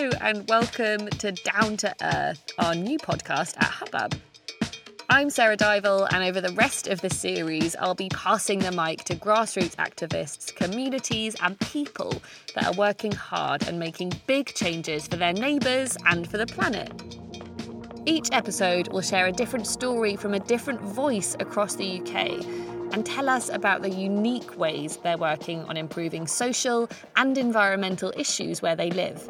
And welcome to Down to Earth, our new podcast at Hubbub. I'm Sarah Dival, and over the rest of the series, I'll be passing the mic to grassroots activists, communities, and people that are working hard and making big changes for their neighbours and for the planet. Each episode will share a different story from a different voice across the UK and tell us about the unique ways they're working on improving social and environmental issues where they live.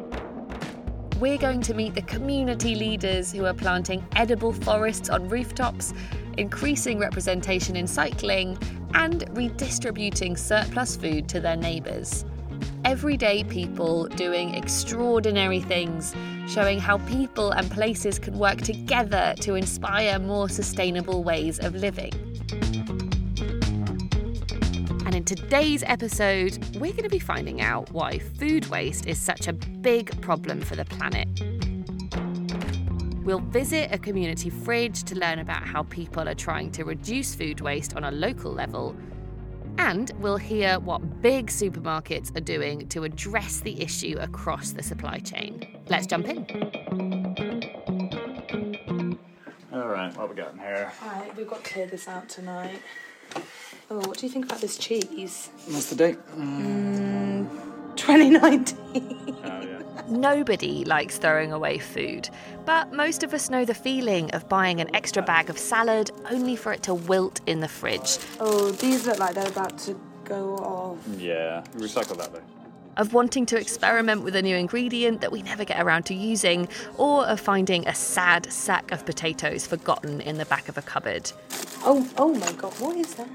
We're going to meet the community leaders who are planting edible forests on rooftops, increasing representation in cycling, and redistributing surplus food to their neighbours. Everyday people doing extraordinary things, showing how people and places can work together to inspire more sustainable ways of living. And in today's episode, we're going to be finding out why food waste is such a big problem for the planet. We'll visit a community fridge to learn about how people are trying to reduce food waste on a local level. And we'll hear what big supermarkets are doing to address the issue across the supply chain. Let's jump in. All right, what we got in here? All right, we've got to clear this out tonight. Oh, what do you think about this cheese? What's the date? Mm, 2019. Oh yeah. Nobody likes throwing away food, but most of us know the feeling of buying an extra bag of salad only for it to wilt in the fridge, oh, these look like they're about to go off. Yeah, recycle that though. of wanting to experiment with a new ingredient that we never get around to using, or of finding a sad sack of potatoes forgotten in the back of a cupboard. Oh, oh my god, what is that?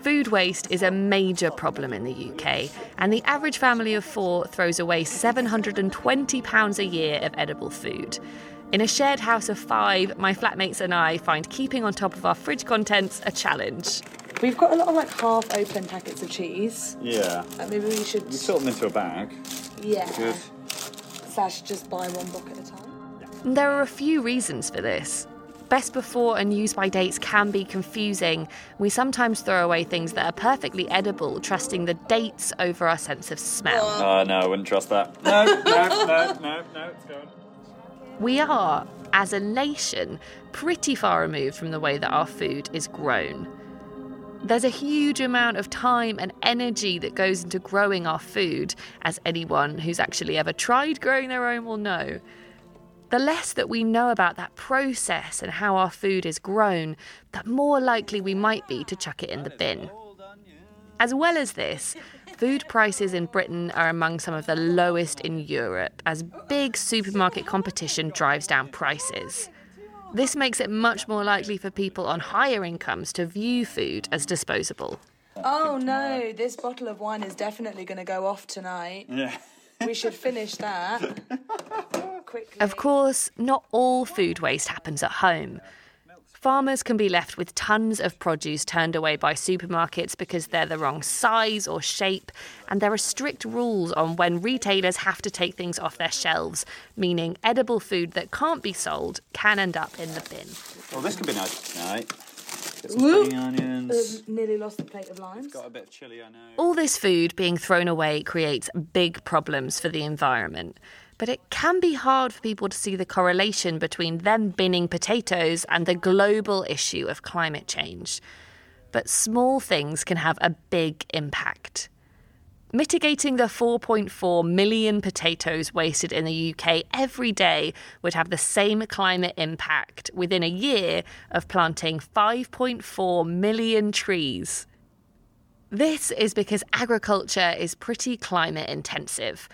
Food waste is a major problem in the UK, and the average family of four throws away £720 a year of edible food. In a shared house of five, my flatmates and I find keeping on top of our fridge contents a challenge. We've got a lot of like half open packets of cheese. Yeah. Uh, maybe we should, You sort them into a bag. yeah, Good. slash just buy one block at a time. There are a few reasons for this. Best before and use by dates can be confusing. We sometimes throw away things that are perfectly edible, trusting the dates over our sense of smell. Oh, oh no, I wouldn't trust that. No, no, no, no, no, it's going. We are, as a nation, pretty far removed from the way that our food is grown. There's a huge amount of time and energy that goes into growing our food, as anyone who's actually ever tried growing their own will know. The less that we know about that process and how our food is grown, the more likely we might be to chuck it in the bin. As well as this, food prices in Britain are among some of the lowest in Europe as big supermarket competition drives down prices. This makes it much more likely for people on higher incomes to view food as disposable. Oh no, this bottle of wine is definitely going to go off tonight. Yeah. We should finish that quickly. Of course, not all food waste happens at home. Farmers can be left with tons of produce turned away by supermarkets because they're the wrong size or shape, and there are strict rules on when retailers have to take things off their shelves, meaning edible food that can't be sold can end up in the bin. Well, this could be nice tonight. Get some Whoop. onions. Uh, nearly lost the plate of limes. Got a bit of chili, I know. All this food being thrown away creates big problems for the environment. But it can be hard for people to see the correlation between them binning potatoes and the global issue of climate change. But small things can have a big impact. Mitigating the 4.4 million potatoes wasted in the UK every day would have the same climate impact within a year of planting 5.4 million trees. This is because agriculture is pretty climate intensive.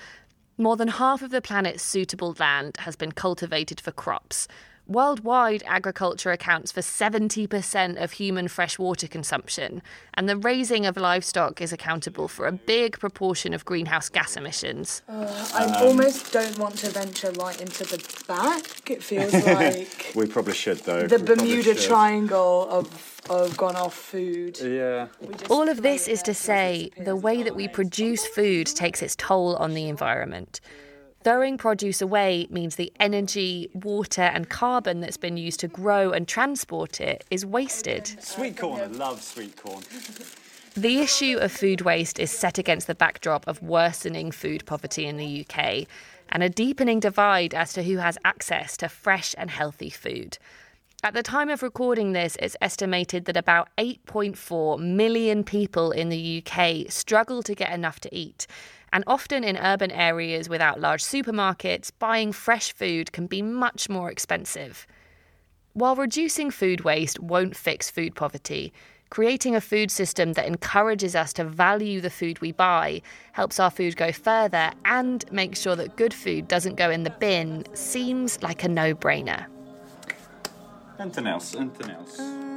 More than half of the planet's suitable land has been cultivated for crops. Worldwide, agriculture accounts for 70% of human freshwater consumption, and the raising of livestock is accountable for a big proportion of greenhouse gas emissions. Uh, I um, almost don't want to venture right into the back. It feels like We probably should though. the We Bermuda. Triangle of of gone off food. Yeah. All of this is to say, the way that we produce food takes its toll on the environment. Throwing produce away means the energy, water, and carbon that's been used to grow and transport it is wasted. Sweet corn. I love sweet corn. The issue of food waste is set against the backdrop of worsening food poverty in the UK and a deepening divide as to who has access to fresh and healthy food. At the time of recording this, it's estimated that about 8.4 million people in the UK struggle to get enough to eat. And often in urban areas without large supermarkets, buying fresh food can be much more expensive. While reducing food waste won't fix food poverty, creating a food system that encourages us to value the food we buy helps our food go further and makes sure that good food doesn't go in the bin seems like a no brainer. Anything else? Anything else?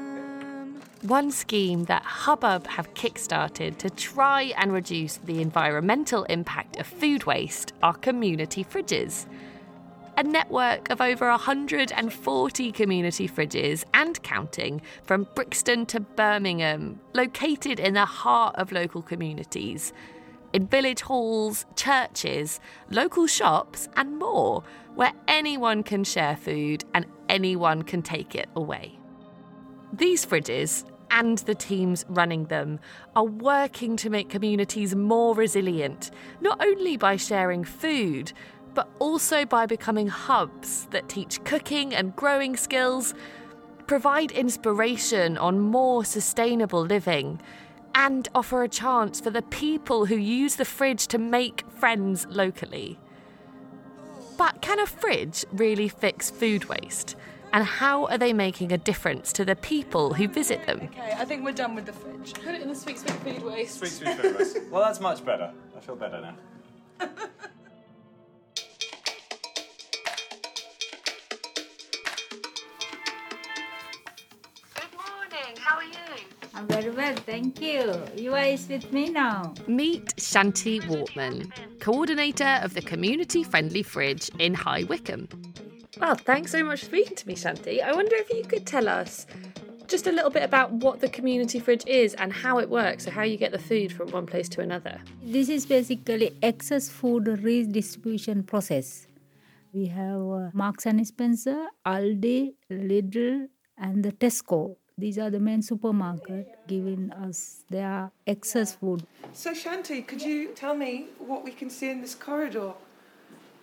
One scheme that Hubbub have kickstarted to try and reduce the environmental impact of food waste are community fridges. A network of over 140 community fridges and counting from Brixton to Birmingham, located in the heart of local communities. In village halls, churches, local shops, and more, where anyone can share food and anyone can take it away. These fridges and the teams running them are working to make communities more resilient, not only by sharing food, but also by becoming hubs that teach cooking and growing skills, provide inspiration on more sustainable living, and offer a chance for the people who use the fridge to make friends locally. But can a fridge really fix food waste? And how are they making a difference to the people who visit them? Okay, I think we're done with the fridge. Put it in the sweet, sweet food waste. Sweet, sweet food waste. Well, that's much better. I feel better now. Good morning. How are you? I'm very well, thank you. You are with me now. Meet Shanti Wortman, coordinator of the community friendly fridge in High Wycombe. Well, thanks so much for speaking to me, Shanti. I wonder if you could tell us just a little bit about what the community fridge is and how it works, so how you get the food from one place to another. This is basically excess food redistribution process. We have uh, Marks and Spencer, Aldi, Lidl, and the Tesco. These are the main supermarket giving us their excess food. So, Shanti, could you tell me what we can see in this corridor?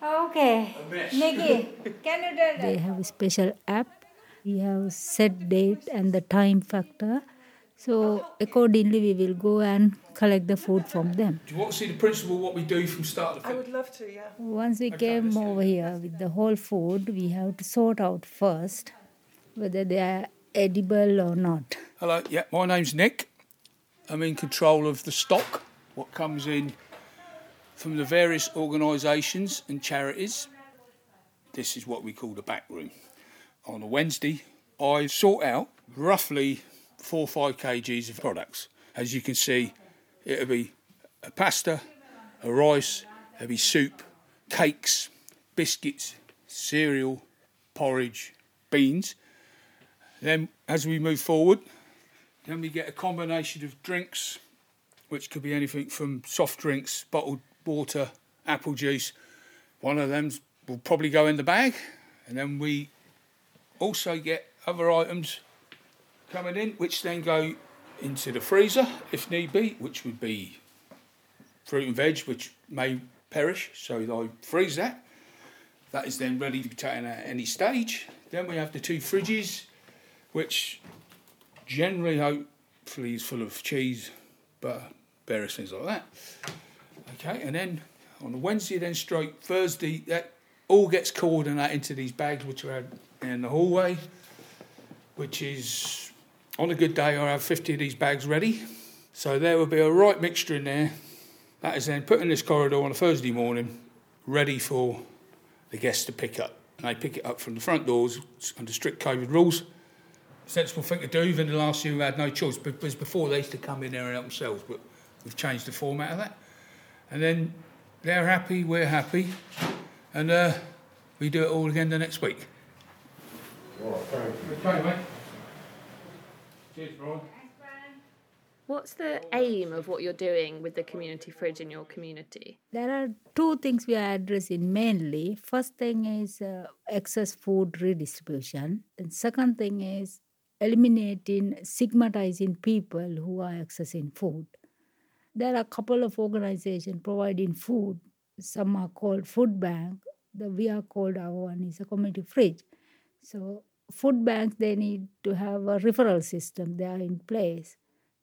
Okay, Nikki, can you tell They have a special app. We have set date and the time factor. So accordingly, we will go and collect the food from them. Do you want to see the principle what we do from start to I would love to, yeah. Once we came over here with the whole food, we have to sort out first whether they are edible or not. Hello, yeah, my name's Nick. I'm in control of the stock, what comes in from the various organisations and charities. This is what we call the back room. On a Wednesday, I sort out roughly four or five kgs of products. As you can see, it'll be a pasta, a rice, there'll be soup, cakes, biscuits, cereal, porridge, beans. Then, as we move forward, then we get a combination of drinks, which could be anything from soft drinks, bottled water, apple juice. One of them will probably go in the bag, and then we also get other items coming in, which then go into the freezer if need be, which would be fruit and veg, which may perish, so I freeze that. That is then ready to be taken at any stage. Then we have the two fridges, which generally, hopefully, is full of cheese, butter, various things like that. Okay, and then on a Wednesday, then stroke Thursday, that all gets coordinated into these bags, which are in the hallway. Which is on a good day, I have 50 of these bags ready. So there will be a right mixture in there. That is then put in this corridor on a Thursday morning, ready for the guests to pick up. And they pick it up from the front doors under strict COVID rules. Sensible thing to do. Even the last year we had no choice, because before they used to come in there and help themselves, but we've changed the format of that. And then they're happy, we're happy, and uh, we do it all again the next week. Okay, mate. Cheers, Brian. What's the aim of what you're doing with the community fridge in your community? There are two things we are addressing mainly. First thing is uh, excess food redistribution, and second thing is eliminating stigmatizing people who are accessing food. There are a couple of organizations providing food. Some are called food bank. The we are called our one is a community fridge. So food banks they need to have a referral system. They are in place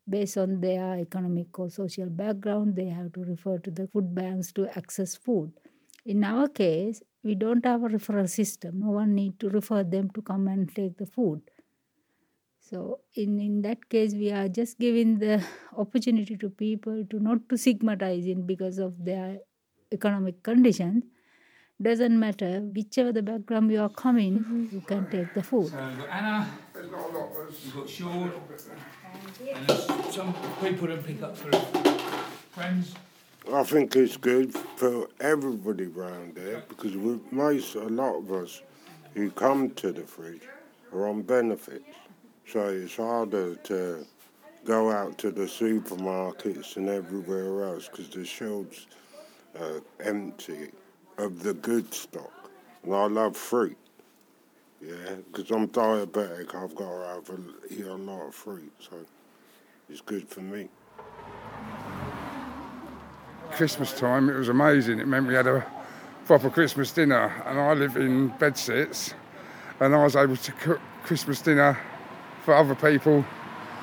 based on their economic or social background. They have to refer to the food banks to access food. In our case, we don't have a referral system. No one need to refer them to come and take the food. So in, in that case, we are just giving the opportunity to people to not to stigmatize in because of their economic conditions. Doesn't matter whichever the background you are coming, mm-hmm. you can take the food. So we've got Anna, we've got Sean, and some people that pick up for friends. I think it's good for everybody round there because we, most, a lot of us who come to the fridge are on benefits. So it's harder to go out to the supermarkets and everywhere else because the shelves are empty of the good stock. And I love fruit. Yeah, because I'm diabetic, I've got to have a, eat a lot of fruit, so it's good for me. Christmas time, it was amazing. It meant we had a proper Christmas dinner, and I live in Bedsits, and I was able to cook Christmas dinner for other people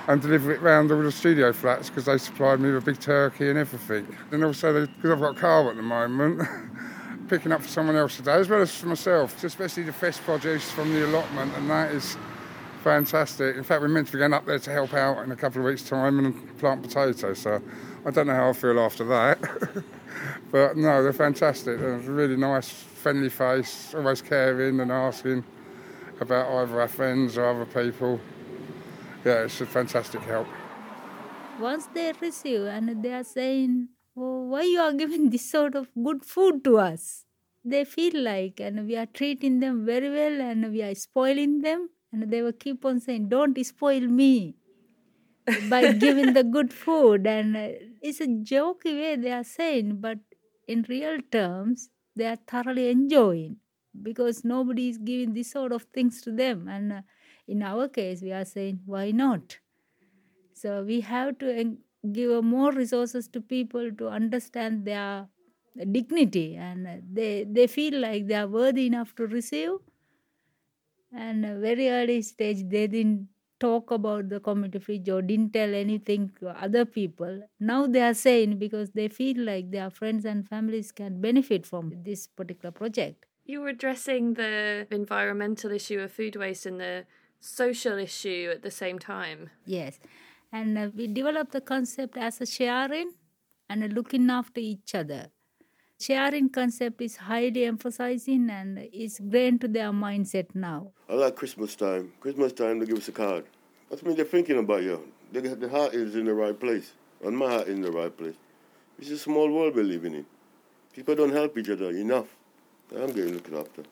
and deliver it round all the studio flats because they supplied me with a big turkey and everything. And also, because I've got a car at the moment, picking up for someone else today as well as for myself, especially the fresh produce from the allotment, and that is fantastic. In fact, we're meant to be going up there to help out in a couple of weeks' time and plant potatoes. So I don't know how I feel after that. but no, they're fantastic. They're really nice, friendly face, always caring and asking about either our friends or other people. Yeah, it's a fantastic help. Once they receive and they are saying, oh, why you are giving this sort of good food to us? They feel like and we are treating them very well and we are spoiling them and they will keep on saying, don't spoil me by giving the good food. And uh, it's a jokey way they are saying, but in real terms, they are thoroughly enjoying because nobody is giving this sort of things to them. And uh, in our case, we are saying, why not? So we have to give more resources to people to understand their dignity and they, they feel like they are worthy enough to receive. And very early stage, they didn't talk about the community fridge or didn't tell anything to other people. Now they are saying because they feel like their friends and families can benefit from this particular project. You were addressing the environmental issue of food waste and the social issue at the same time. Yes. And uh, we developed the concept as a sharing and a looking after each other. Sharing concept is highly emphasizing and is grained to their mindset now. I like Christmas time. Christmas time, they give us a card. That's mean they're thinking about you. They, the heart is in the right place, and my heart is in the right place. It's a small world we're living in. People don't help each other enough. I'm getting looked after.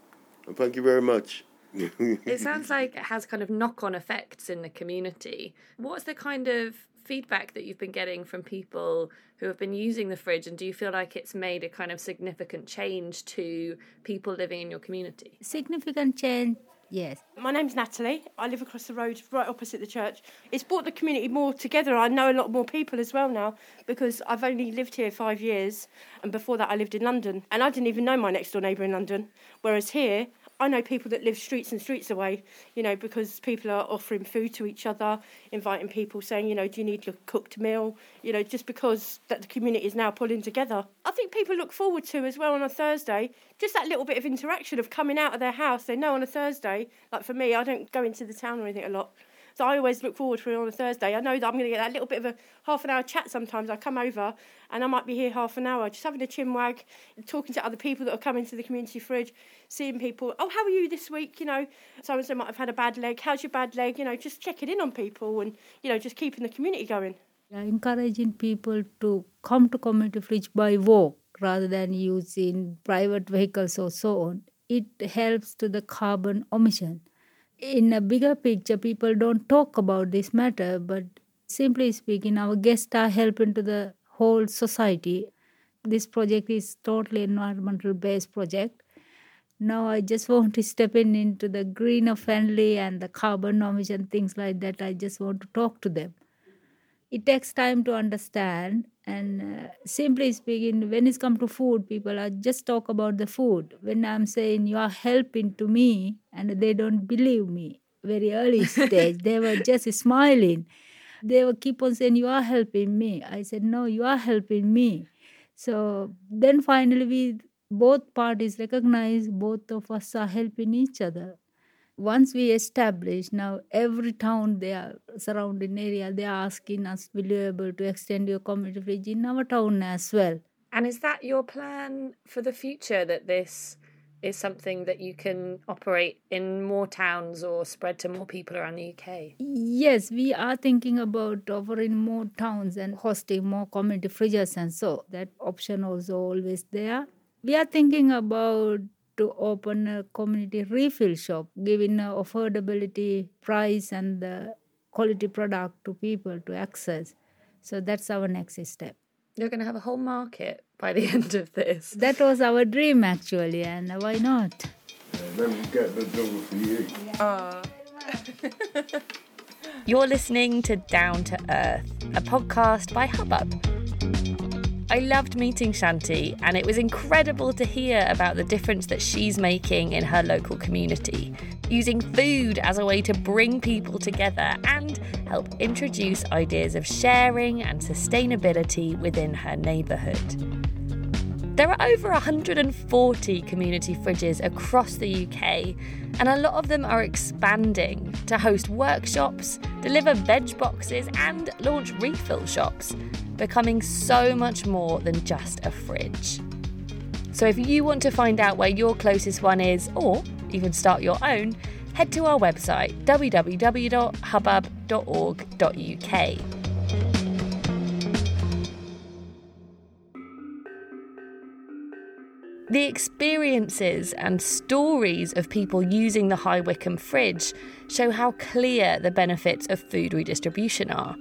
And thank you very much. It sounds like it has kind of knock on effects in the community. What's the kind of feedback that you've been getting from people who have been using the fridge, and do you feel like it's made a kind of significant change to people living in your community? Significant change, yes. My name's Natalie. I live across the road, right opposite the church. It's brought the community more together. I know a lot more people as well now because I've only lived here five years, and before that, I lived in London. And I didn't even know my next door neighbour in London. Whereas here, I know people that live streets and streets away, you know, because people are offering food to each other, inviting people, saying, you know, do you need a cooked meal? You know, just because that the community is now pulling together. I think people look forward to as well on a Thursday, just that little bit of interaction of coming out of their house. They know on a Thursday, like for me, I don't go into the town or anything a lot. So I always look forward to it on a Thursday. I know that I'm going to get that little bit of a half an hour chat sometimes. I come over and I might be here half an hour, just having a chinwag, talking to other people that are coming to the community fridge, seeing people, oh, how are you this week? You know, so and so might have had a bad leg. How's your bad leg? You know, just checking in on people and, you know, just keeping the community going. Are encouraging people to come to community fridge by walk rather than using private vehicles or so on. It helps to the carbon emission. In a bigger picture, people don't talk about this matter, but simply speaking, our guests are helping to the whole society. This project is totally environmental based project Now I just want to step in into the greener friendly and the carbon emission things like that. I just want to talk to them. It takes time to understand, and uh, simply speaking, when it's come to food, people are just talk about the food. When I'm saying you are helping to me, and they don't believe me, very early stage, they were just smiling. They will keep on saying you are helping me. I said no, you are helping me. So then finally, we both parties recognize both of us are helping each other once we establish now every town they are surrounding area they are asking us will you able to extend your community fridge in our town as well? And is that your plan for the future that this is something that you can operate in more towns or spread to more people around the UK? yes we are thinking about offering more towns and hosting more community fridges and so. That option also always there. We are thinking about to open a community refill shop giving a affordability price and the quality product to people to access so that's our next step You're going to have a whole market by the end of this. that was our dream actually and why not Let me get the door for you. You're listening to Down to Earth, a podcast by Hubbub. I loved meeting Shanti, and it was incredible to hear about the difference that she's making in her local community, using food as a way to bring people together and help introduce ideas of sharing and sustainability within her neighbourhood. There are over 140 community fridges across the UK, and a lot of them are expanding to host workshops, deliver veg boxes, and launch refill shops, becoming so much more than just a fridge. So if you want to find out where your closest one is, or even start your own, head to our website www.hubbub.org.uk. The experiences and stories of people using the High Wycombe fridge show how clear the benefits of food redistribution are.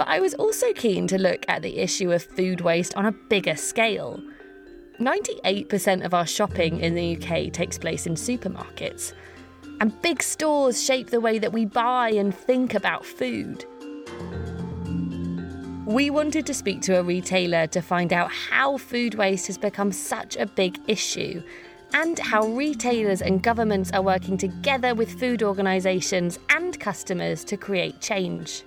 But I was also keen to look at the issue of food waste on a bigger scale. 98% of our shopping in the UK takes place in supermarkets, and big stores shape the way that we buy and think about food. We wanted to speak to a retailer to find out how food waste has become such a big issue and how retailers and governments are working together with food organisations and customers to create change.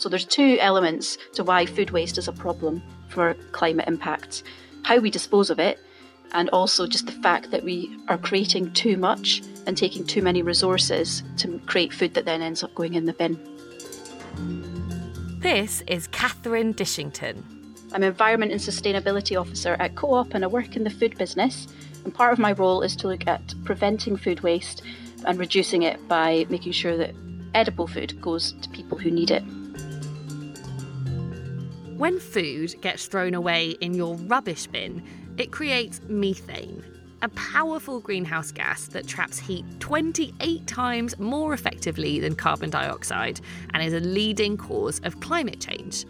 So there's two elements to why food waste is a problem for climate impacts. How we dispose of it and also just the fact that we are creating too much and taking too many resources to create food that then ends up going in the bin. This is Catherine Dishington. I'm Environment and Sustainability Officer at Co op and I work in the food business. And part of my role is to look at preventing food waste and reducing it by making sure that edible food goes to people who need it. When food gets thrown away in your rubbish bin, it creates methane, a powerful greenhouse gas that traps heat 28 times more effectively than carbon dioxide and is a leading cause of climate change.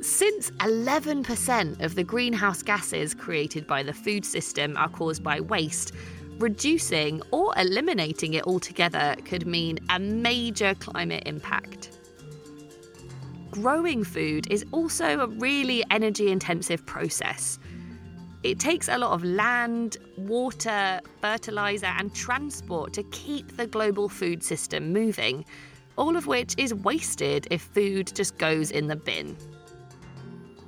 Since 11% of the greenhouse gases created by the food system are caused by waste, reducing or eliminating it altogether could mean a major climate impact. Growing food is also a really energy intensive process. It takes a lot of land, water, fertiliser, and transport to keep the global food system moving, all of which is wasted if food just goes in the bin.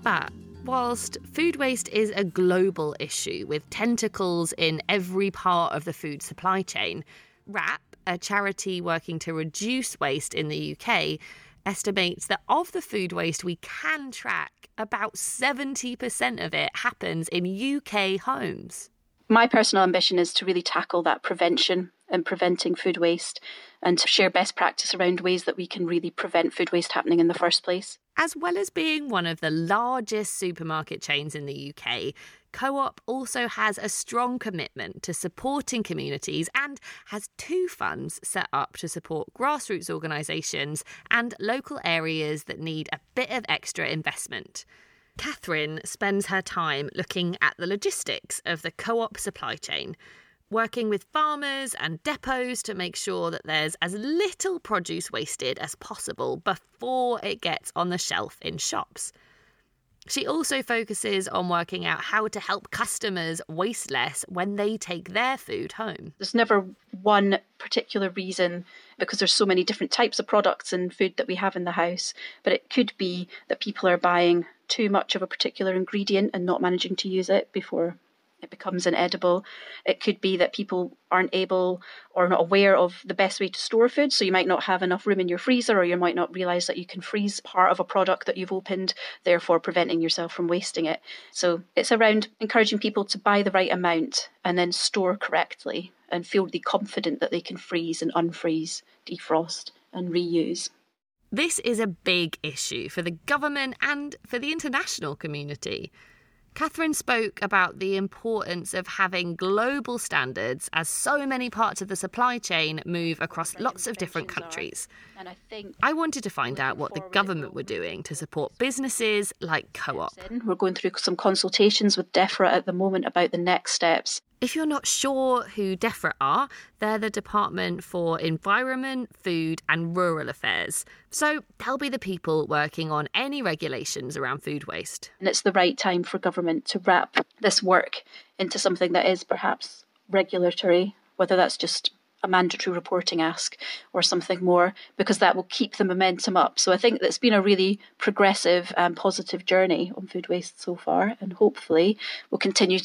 But whilst food waste is a global issue with tentacles in every part of the food supply chain, WRAP, a charity working to reduce waste in the UK, estimates that of the food waste we can track, about 70% of it happens in UK homes. My personal ambition is to really tackle that prevention and preventing food waste and to share best practice around ways that we can really prevent food waste happening in the first place. As well as being one of the largest supermarket chains in the UK, Co op also has a strong commitment to supporting communities and has two funds set up to support grassroots organisations and local areas that need a bit of extra investment. Catherine spends her time looking at the logistics of the co op supply chain, working with farmers and depots to make sure that there's as little produce wasted as possible before it gets on the shelf in shops. She also focuses on working out how to help customers waste less when they take their food home. There's never one particular reason because there's so many different types of products and food that we have in the house, but it could be that people are buying too much of a particular ingredient and not managing to use it before it becomes inedible. It could be that people aren't able or not aware of the best way to store food. So you might not have enough room in your freezer, or you might not realize that you can freeze part of a product that you've opened, therefore preventing yourself from wasting it. So it's around encouraging people to buy the right amount and then store correctly and feel really confident that they can freeze and unfreeze, defrost, and reuse. This is a big issue for the government and for the international community. Catherine spoke about the importance of having global standards as so many parts of the supply chain move across lots of different countries. And I think I wanted to find out what the government were doing to support businesses like Co op. we're going through some consultations with DEFRA at the moment about the next steps. If you're not sure who DEFRA are, they're the Department for Environment, Food and Rural Affairs. So they'll be the people working on any regulations around food waste. And it's the right time for government to wrap this work into something that is perhaps regulatory, whether that's just a mandatory reporting ask or something more, because that will keep the momentum up. So I think that's been a really progressive and positive journey on food waste so far, and hopefully we'll continue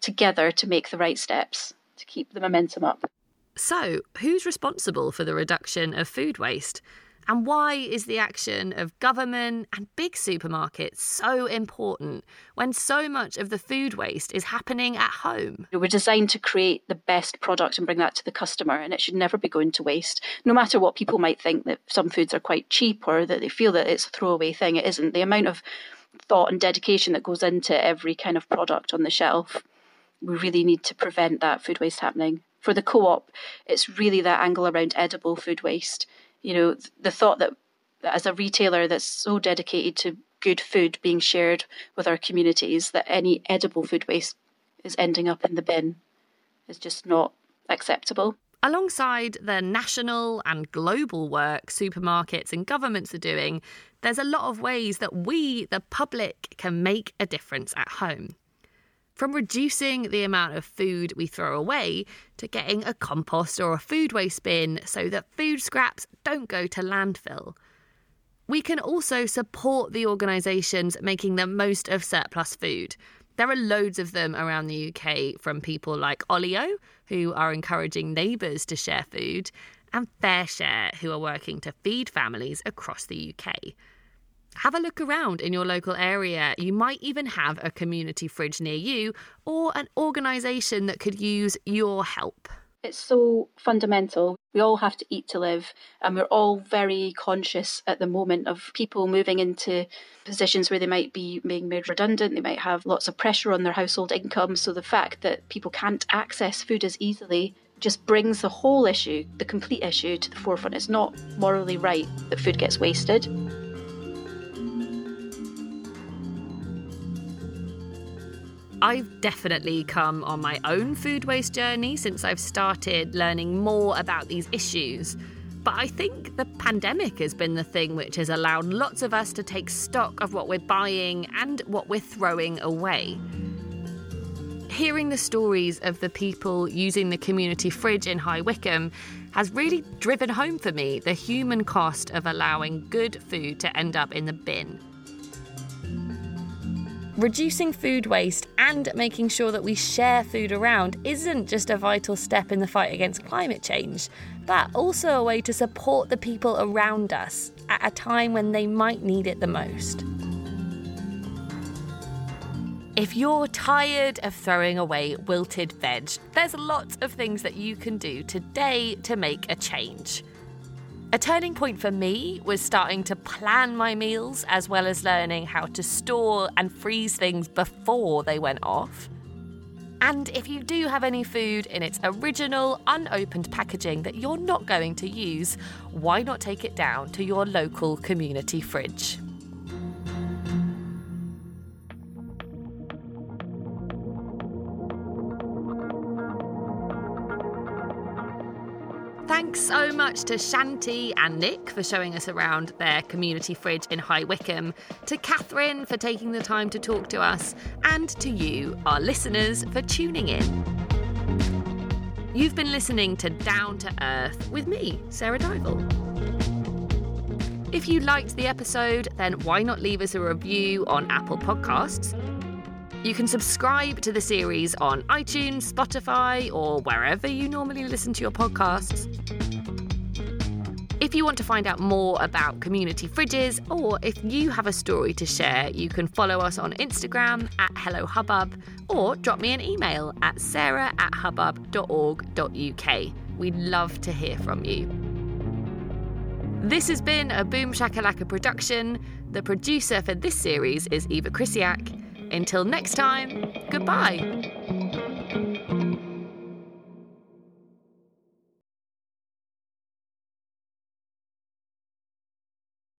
together to make the right steps to keep the momentum up. So, who's responsible for the reduction of food waste? And why is the action of government and big supermarkets so important when so much of the food waste is happening at home? We're designed to create the best product and bring that to the customer, and it should never be going to waste. No matter what people might think that some foods are quite cheap or that they feel that it's a throwaway thing, it isn't. The amount of thought and dedication that goes into every kind of product on the shelf we really need to prevent that food waste happening. For the co op, it's really that angle around edible food waste. You know, the thought that, that as a retailer that's so dedicated to good food being shared with our communities, that any edible food waste is ending up in the bin is just not acceptable. Alongside the national and global work supermarkets and governments are doing, there's a lot of ways that we, the public, can make a difference at home. From reducing the amount of food we throw away to getting a compost or a food waste bin so that food scraps don't go to landfill. We can also support the organisations making the most of surplus food. There are loads of them around the UK from people like Olio, who are encouraging neighbours to share food, and FareShare, who are working to feed families across the UK. Have a look around in your local area. You might even have a community fridge near you or an organisation that could use your help. It's so fundamental. We all have to eat to live, and we're all very conscious at the moment of people moving into positions where they might be being made redundant, they might have lots of pressure on their household income. So the fact that people can't access food as easily just brings the whole issue, the complete issue, to the forefront. It's not morally right that food gets wasted. I've definitely come on my own food waste journey since I've started learning more about these issues. But I think the pandemic has been the thing which has allowed lots of us to take stock of what we're buying and what we're throwing away. Hearing the stories of the people using the community fridge in High Wycombe has really driven home for me the human cost of allowing good food to end up in the bin reducing food waste and making sure that we share food around isn't just a vital step in the fight against climate change, but also a way to support the people around us at a time when they might need it the most. If you're tired of throwing away wilted veg, there's lots of things that you can do today to make a change. A turning point for me was starting to plan my meals as well as learning how to store and freeze things before they went off. And if you do have any food in its original, unopened packaging that you're not going to use, why not take it down to your local community fridge? So much to Shanti and Nick for showing us around their community fridge in High Wycombe, to Catherine for taking the time to talk to us, and to you, our listeners, for tuning in. You've been listening to Down to Earth with me, Sarah Dival. If you liked the episode, then why not leave us a review on Apple Podcasts? You can subscribe to the series on iTunes, Spotify, or wherever you normally listen to your podcasts. If you want to find out more about community fridges, or if you have a story to share, you can follow us on Instagram at Hello Hubbub or drop me an email at sarah at hubbub.org.uk. We'd love to hear from you. This has been a Boom Shakalaka production. The producer for this series is Eva Krisiak. Until next time, goodbye.